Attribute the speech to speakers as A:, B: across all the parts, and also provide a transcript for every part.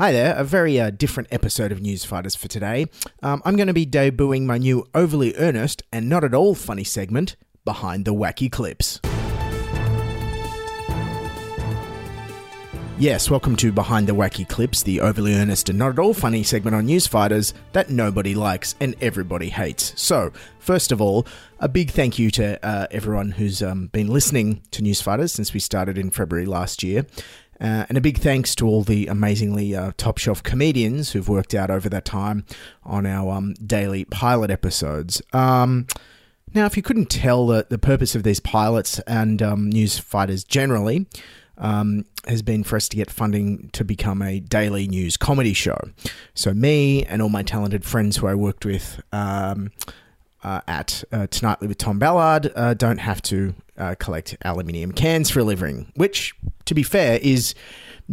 A: Hi there, a very uh, different episode of Newsfighters for today. Um, I'm going to be debuting my new overly earnest and not at all funny segment, Behind the Wacky Clips. Yes, welcome to Behind the Wacky Clips, the overly earnest and not at all funny segment on Newsfighters that nobody likes and everybody hates. So, first of all, a big thank you to uh, everyone who's um, been listening to Newsfighters since we started in February last year. Uh, and a big thanks to all the amazingly uh, top shelf comedians who've worked out over that time on our um, daily pilot episodes. Um, now, if you couldn't tell, the, the purpose of these pilots and um, news fighters generally um, has been for us to get funding to become a daily news comedy show. So, me and all my talented friends who I worked with um, uh, at uh, Tonightly with Tom Ballard uh, don't have to uh, collect aluminium cans for a living, which, to be fair, is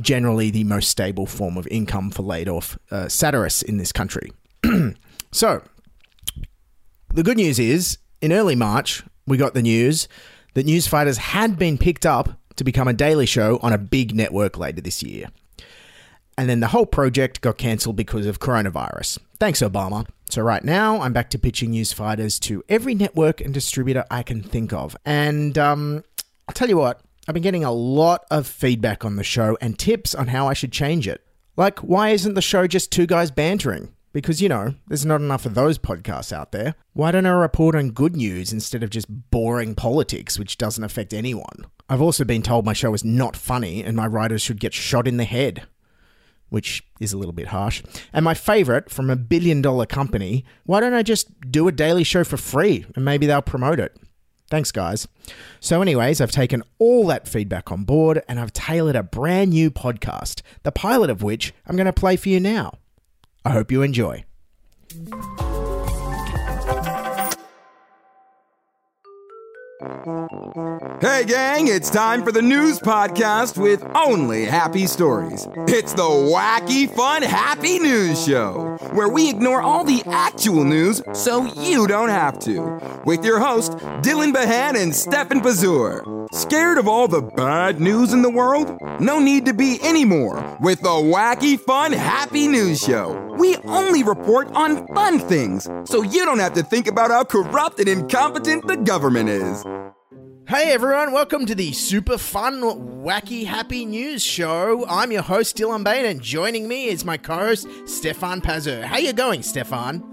A: generally the most stable form of income for laid off uh, satirists in this country. so, the good news is, in early March, we got the news that Newsfighters had been picked up to become a daily show on a big network later this year. And then the whole project got cancelled because of coronavirus. Thanks, Obama. So, right now, I'm back to pitching news fighters to every network and distributor I can think of. And um, I'll tell you what, I've been getting a lot of feedback on the show and tips on how I should change it. Like, why isn't the show just two guys bantering? Because, you know, there's not enough of those podcasts out there. Why don't I report on good news instead of just boring politics, which doesn't affect anyone? I've also been told my show is not funny and my writers should get shot in the head, which is a little bit harsh. And my favorite from a billion dollar company, why don't I just do a daily show for free and maybe they'll promote it? Thanks, guys. So, anyways, I've taken all that feedback on board and I've tailored a brand new podcast, the pilot of which I'm going to play for you now. I hope you enjoy.
B: Hey, gang, it's time for the news podcast with only happy stories. It's the Wacky Fun Happy News Show, where we ignore all the actual news so you don't have to. With your host, Dylan Behan and Stefan Pazur. Scared of all the bad news in the world? No need to be anymore with the Wacky Fun Happy News Show. We only report on fun things, so you don't have to think about how corrupt and incompetent the government is.
A: Hey everyone, welcome to the super fun, wacky, happy news show. I'm your host Dylan Behan, and joining me is my co-host Stefan Pazur. How you going, Stefan?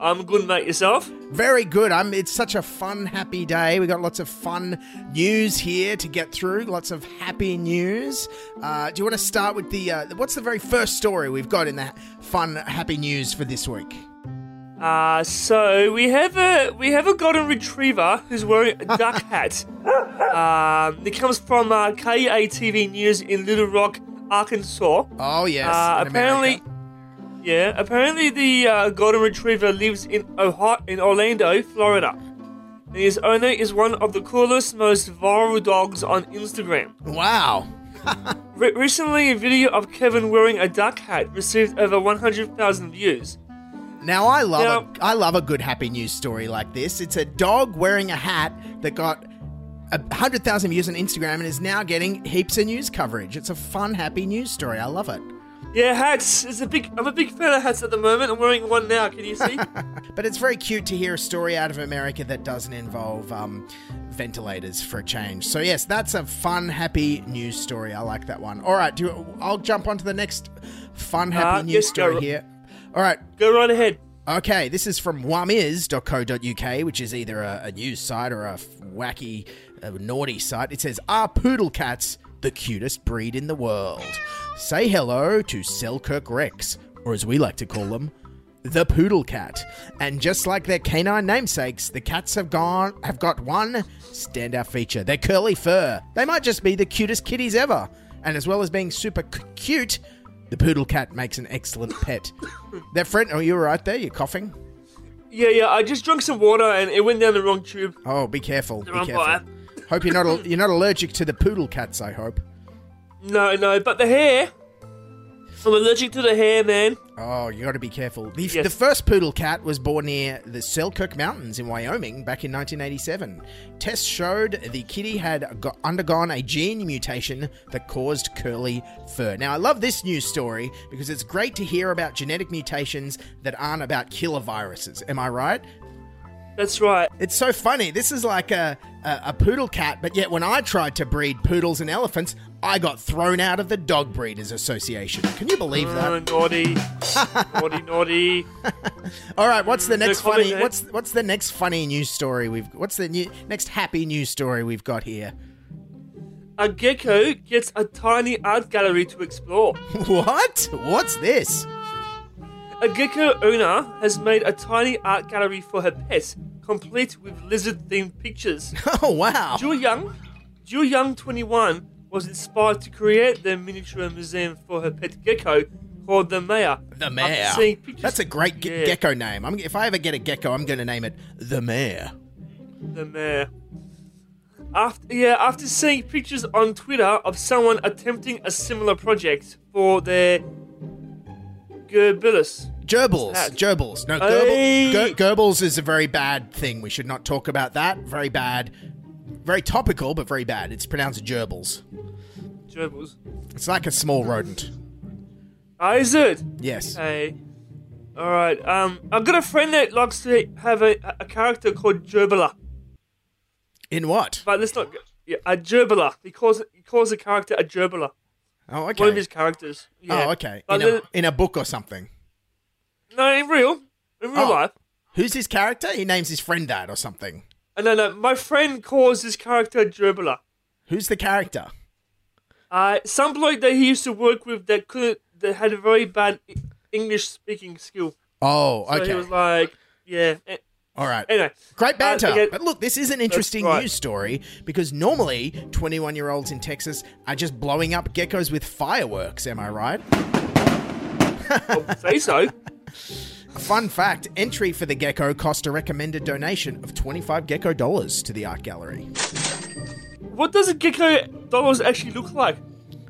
C: I'm good, mate. Yourself?
A: Very good. I'm. It's such a fun, happy day. We got lots of fun news here to get through. Lots of happy news. Uh, do you want to start with the? Uh, what's the very first story we've got in that fun, happy news for this week?
C: Uh, so we have a we have a golden retriever who's wearing a duck hat. um, it comes from uh, KATV News in Little Rock, Arkansas.
A: Oh yes.
C: Uh, apparently,
A: America.
C: yeah. Apparently, the uh, golden retriever lives in Ohio, in Orlando, Florida. And his owner is one of the coolest, most viral dogs on Instagram.
A: Wow.
C: Re- recently, a video of Kevin wearing a duck hat received over 100,000 views.
A: Now I love
C: Now-
A: a, I love a good happy news story like this. It's a dog wearing a hat that got a hundred thousand views on Instagram and is now getting heaps of news coverage. It's a fun, happy news story. I love it.
C: Yeah, hats. Is a big. I'm a big fan of hats at the moment. I'm wearing one now. Can you see?
A: But it's very cute to hear a story out of America that doesn't involve um, ventilators for a change. So yes, that's a fun, happy news story. I like that one. All right, do I'll jump on to the next fun, happy
C: Uh,
A: news story here. All right,
C: Go right ahead.
A: Okay, this is from wamiz.co.uk, which is either a, a news site or a f- wacky, uh, naughty site. It says, Are poodle cats the cutest breed in the world? Say hello to Selkirk Rex, or as we like to call them, the poodle cat. And just like their canine namesakes, the cats have gone have got one standout feature: their curly fur. They might just be the cutest kitties ever. And as well as being super c- cute, the poodle cat makes an excellent pet. that friend, oh, you were right there. You're coughing.
C: Yeah, yeah. I just drank some water and it went down the wrong tube.
A: Oh, be careful. Be careful.
C: fire.
A: Hope you're not al- you're not allergic to the poodle cats. I hope.
C: No, no. But the hair. I'm allergic to the hair, man.
A: Oh, you got to be careful. The,
C: Yes.
A: the first poodle cat was born near the Selkirk Mountains in Wyoming back in 1987. Tests showed the kitty had go- undergone a gene mutation that caused curly fur. Now, I love this news story because it's great to hear about genetic mutations that aren't about killer viruses. Am I right?
C: That's right.
A: It's so funny. This is like a, a, a poodle cat, but yet when I tried to breed poodles and elephants, I got thrown out of the Dog Breeders Association. Can you believe
C: Uh,
A: that?
C: naughty, naughty, naughty.
A: All right, what's the next funny? What's what's the next funny news story we've? What's the new, next happy news story we've got here?
C: A gecko gets a tiny art gallery to explore.
A: What? What's this?
C: A gecko owner has made a tiny art gallery for her pet, complete with lizard-themed pictures.
A: Oh wow!
C: Jill Young, Jill Young, 21, was inspired to create the miniature museum for her pet gecko called the Mayor.
A: The Mayor. That's a great ge-
C: Yeah,
A: gecko name. I'm, if I ever get a gecko, I'm going to name it the Mayor.
C: The Mayor. After yeah, after seeing pictures on Twitter of someone attempting a similar project for their Gerbilis.
A: Gerbils, gerbils. No,
C: Hey.
A: Ger- Gerbils is a very bad thing. We should not talk about that. Very bad. Very topical, but very bad. It's pronounced gerbils.
C: Gerbils.
A: It's like a small rodent.
C: Ah, is it?
A: Yes.
C: Hey. Alright, um, I've got a friend that likes to have a, a character called Gerbila.
A: In what?
C: But let's not. go- Yeah, a Gerbila. He calls he calls the character a Gerbila.
A: Oh,
C: One of
A: okay.
C: his characters. Yeah.
A: Oh, okay. In a, in a book or something.
C: no, in real, in real
A: Oh.
C: life.
A: Who's his character? He names his friend that or something.
C: Uh, no, no, my friend calls his character Dribbler.
A: Who's the character?
C: Uh, some bloke that he used to work with that couldn't, that had a very bad English speaking skill.
A: Oh,
C: So
A: okay.
C: he was like, yeah. eh,
A: All right.
C: Anyway,
A: Great banter.
C: Uh, again-
A: but look, this is an interesting
C: right.
A: news story because normally 21 year olds in Texas are just blowing up geckos with fireworks. Am I right?
C: Say so.
A: A fun fact entry for the gecko cost a recommended donation of 25 gecko dollars to the art gallery.
C: What does a gecko dollars actually look like?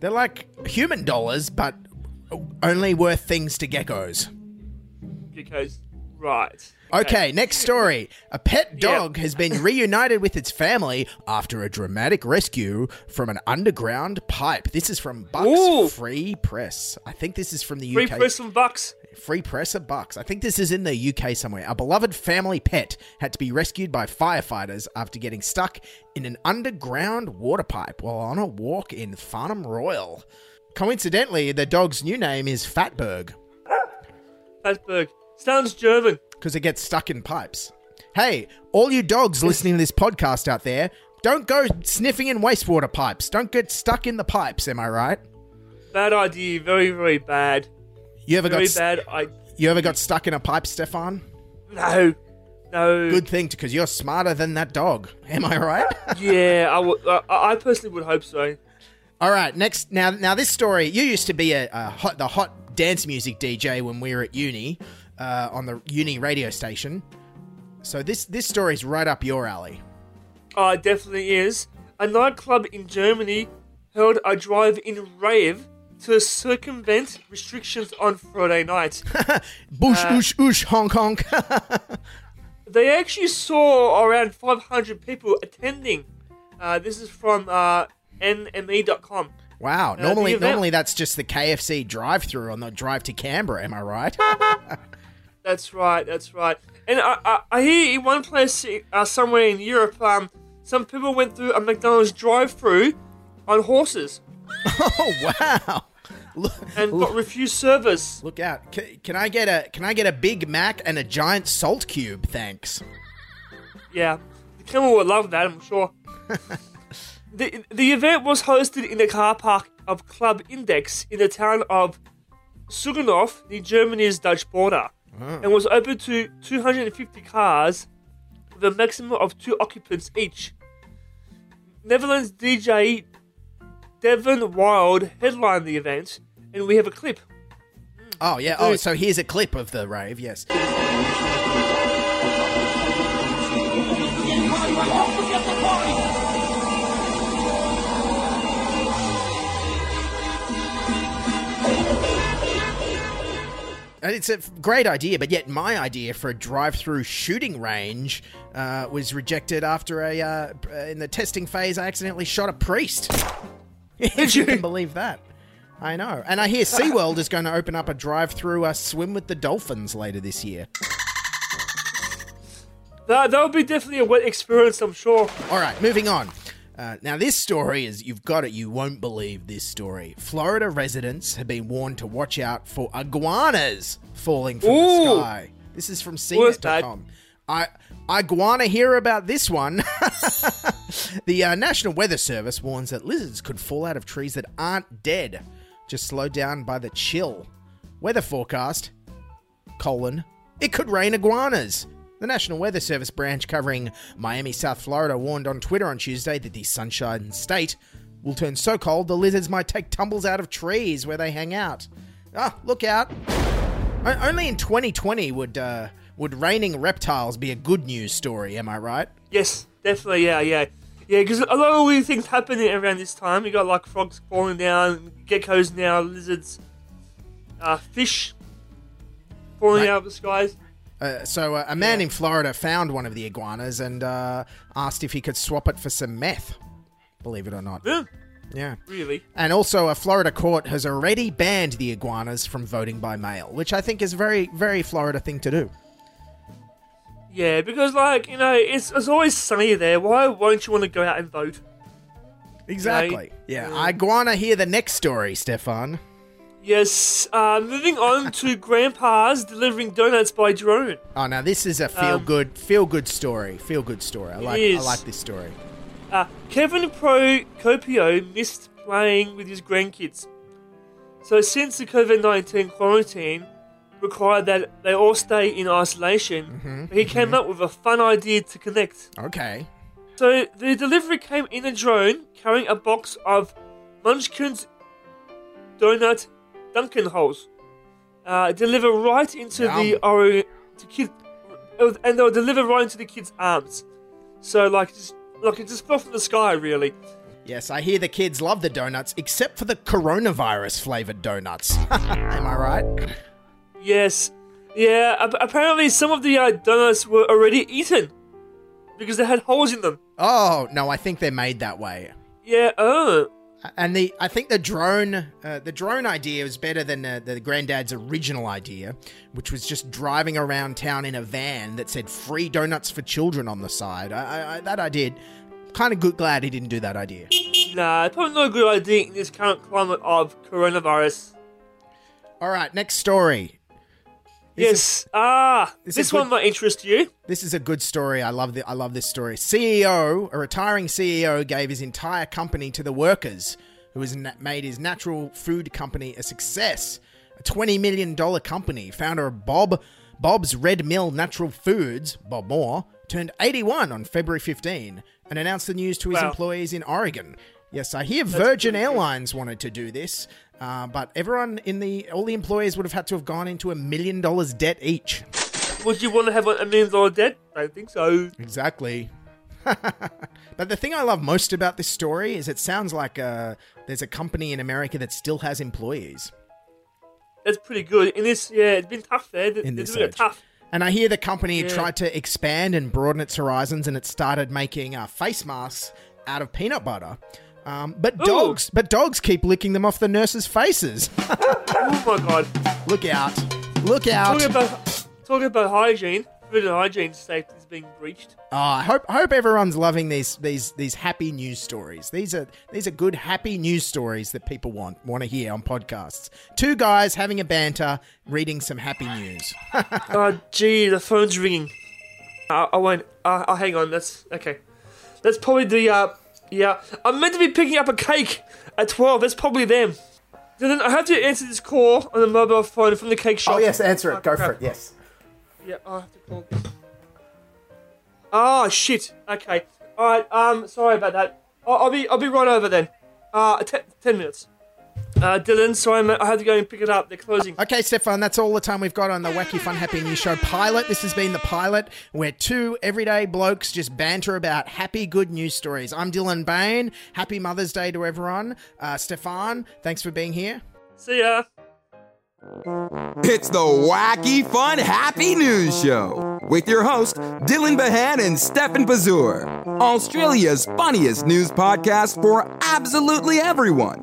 A: They're like human dollars, but only worth things to geckos.
C: Geckos, right?
A: Okay, next story. A pet dog has been reunited with its family after a dramatic rescue from an underground pipe. This is from Bucks
C: Ooh.
A: Free Press. I think this is from the
C: Free
A: UK.
C: Free Press some bucks.
A: Free Press of Bucks. I think this is in the UK somewhere. A beloved family pet had to be rescued by firefighters after getting stuck in an underground water pipe while on a walk in Farnham Royal. Coincidentally, the dog's new name is Fatberg
C: Fatberg. Sounds German.
A: because it gets stuck in pipes. Hey, all you dogs listening to this podcast out there, don't go sniffing in wastewater pipes. Don't get stuck in the pipes, am I right?
C: Bad idea. Very, very bad.
A: You ever
C: Very
A: got
C: bad. I
A: you ever got stuck in a pipe, Stefan?
C: no, no.
A: Good thing because you're smarter than that dog. Am I right?
C: Yeah, I would. I, I personally would hope so.
A: All right, next. Now, now this story. You used to be a, a hot, the hot dance music DJ when we were at uni, uh, on the uni radio station. So this this story is right up your alley.
C: Oh, it definitely is. A nightclub in Germany held a drive-in rave to circumvent restrictions on Friday night.
A: Bush, oosh, oosh, Hong Kong.
C: they actually saw around 500 people attending. Uh, this is from uh, NME.com.
A: wow.
C: the
A: Normally, normally that's just the KFC drive-through on the drive to Canberra. Am I right?
C: That's right. That's right. And I, I, I hear in one place uh, somewhere in Europe, um, some people went through a McDonald's drive-through on horses
A: oh wow. Look,
C: and got refused service.
A: look out. Can, can I get a Can I get a Big Mac and a giant salt cube? Thanks.
C: Yeah, the camel would love that, I'm sure. the The event was hosted in the car park of Club Index in the town of Suganov, near Germany's Dutch border, Mm. and was open to 250 cars with a maximum of two occupants each. Netherlands DJ Devin Wild headlined the event, and we have a clip.
A: Oh yeah. Oh, so here's a clip of the rave. Yes. It's a great idea, but yet my idea for a drive-through shooting range uh, was rejected after a uh, uh, in the testing phase. I accidentally shot a priest. if you can believe that, I know. And I hear SeaWorld is going to open up a drive-through uh, swim with the dolphins later this year.
C: That that would be definitely a wet experience, I'm sure.
A: All right, moving on. Uh, now, this story is, you've got it, you won't believe this story. Florida residents have been warned to watch out for iguanas falling from the sky. This is from? CNET.com. I, iguana hear about this one. the uh, National Weather Service warns that lizards could fall out of trees that aren't dead, just slowed down by the chill. Weather forecast, colon, it could rain iguanas. The National Weather Service branch covering Miami, South Florida warned on Twitter on Tuesday that the Sunshine State will turn so cold the lizards might take tumbles out of trees where they hang out. Ah, look out. Only in 2020 would uh, would raining reptiles be a good news story, am I right?
C: Yes, definitely, yeah, yeah. Yeah, because a lot of weird things happening around this time. You got like frogs falling down, geckos now, lizards, uh, fish falling
A: Mate.
C: out of the skies.
A: Uh, so uh, a man in Florida found one of the iguanas and uh, asked if he could swap it for some meth. Believe it or not.
C: Yeah,
A: Yeah.
C: really.
A: And also, a Florida court has already banned the iguanas from voting by mail, which I think is a very, very Florida thing to do.
C: Yeah, because like you know, it's it's always sunny there. Why won't you want to go out and vote?
A: Exactly. Yeah. Iguana hear the next story, Stefan.
C: Yes. Uh, moving on to grandpas delivering donuts by drone.
A: Oh, now this is a feel good, feel good story. Feel good story. I like, I
C: is.
A: like this story.
C: Uh, Kevin Procopio missed playing with his grandkids. So, since the COVID 19 quarantine required that they all stay in isolation, he came up with a fun idea to connect.
A: Okay.
C: So, the delivery came in a drone carrying a box of Munchkin's donut Dunkin' holes. Uh, deliver right into the. Oreo to kid, and they'll deliver right into the kid's arms. So, like, just like it just fell from the sky, really.
A: Yes, I hear the kids love the donuts, except for the coronavirus flavored donuts. Am I right?
C: Yes. Yeah, ap- apparently some of the uh, donuts were already eaten because they had holes in them.
A: Oh no, I think they're made that way.
C: Yeah, oh.
A: And the I think the drone uh, the drone idea was better than uh, the granddad's original idea, which was just driving around town in a van that said "free donuts for children" on the side. I, I, I, that I did. Kind of good, glad he didn't do that idea.
C: Nah, probably not a good idea in this current climate of coronavirus.
A: All right, next story.
C: Yes. ah,
A: this
C: this, one
A: good-
C: might interest you.
A: This is a good story. I love the, I love this story. CEO, a retiring CEO, gave his entire company to the workers, who has na- made his natural food company a success. A twenty million dollar company. Founder of Bob Bob's Red Mill Natural Foods, Bob Moore, turned 81 on February 15 and announced the news to his
C: Wow.
A: employees in Oregon. Yes, I hear Virgin Airlines wanted to do this, uh, but everyone in the all the employees would have had to have gone into a million dollars debt each.
C: Would you want to have a million dollar debt? I don't think so.
A: Exactly. but the thing I love most about this story is it sounds like uh, there's a company in America that still has employees.
C: That's pretty good. In this, yeah, it's been tough there.
A: In this
C: doing tough.
A: And I hear the company
C: Yeah.
A: tried to expand and broaden its horizons, and it started making uh, face masks out of peanut butter. Um, but
C: Ooh.
A: dogs, but dogs keep licking them off the nurses' faces.
C: Oh my god.
A: Look out! Look out!
C: Talking about talking about hygiene, food and hygiene safety is being breached.
A: Oh, I hope I hope everyone's loving these these these happy news stories. These are these are good happy news stories that people want want to hear on podcasts. Two guys having a banter, reading some happy news.
C: Oh, gee, the phone's ringing. Uh, I won't. Uh, uh, hang on. That's okay. That's probably the. Uh, yeah, I'm meant to be picking up a cake at twelve. That's probably them. Then I have to answer this call on the mobile phone from the cake shop.
A: Oh yes, answer it. Go for it. Yes.
C: Yeah, I have to call. Oh shit. Okay. All right. Um. Sorry about that. I'll, I'll be. I'll be right over then. Uh. Ten, ten minutes. Uh. Dylan. Sorry, mate. I have to go and pick it up. They're closing.
A: Okay, Stefan, that's all the time we've got on the Wacky Fun Happy News Show pilot. This has been the pilot where two everyday blokes just banter about happy, good news stories. I'm Dylan Behan. Happy Mother's Day to everyone. Uh, Stefan, thanks for being here.
C: See ya.
B: It's the Wacky Fun Happy News Show with your host, Dylan Behan and Stefan Pazur. Australia's funniest news podcast for absolutely everyone.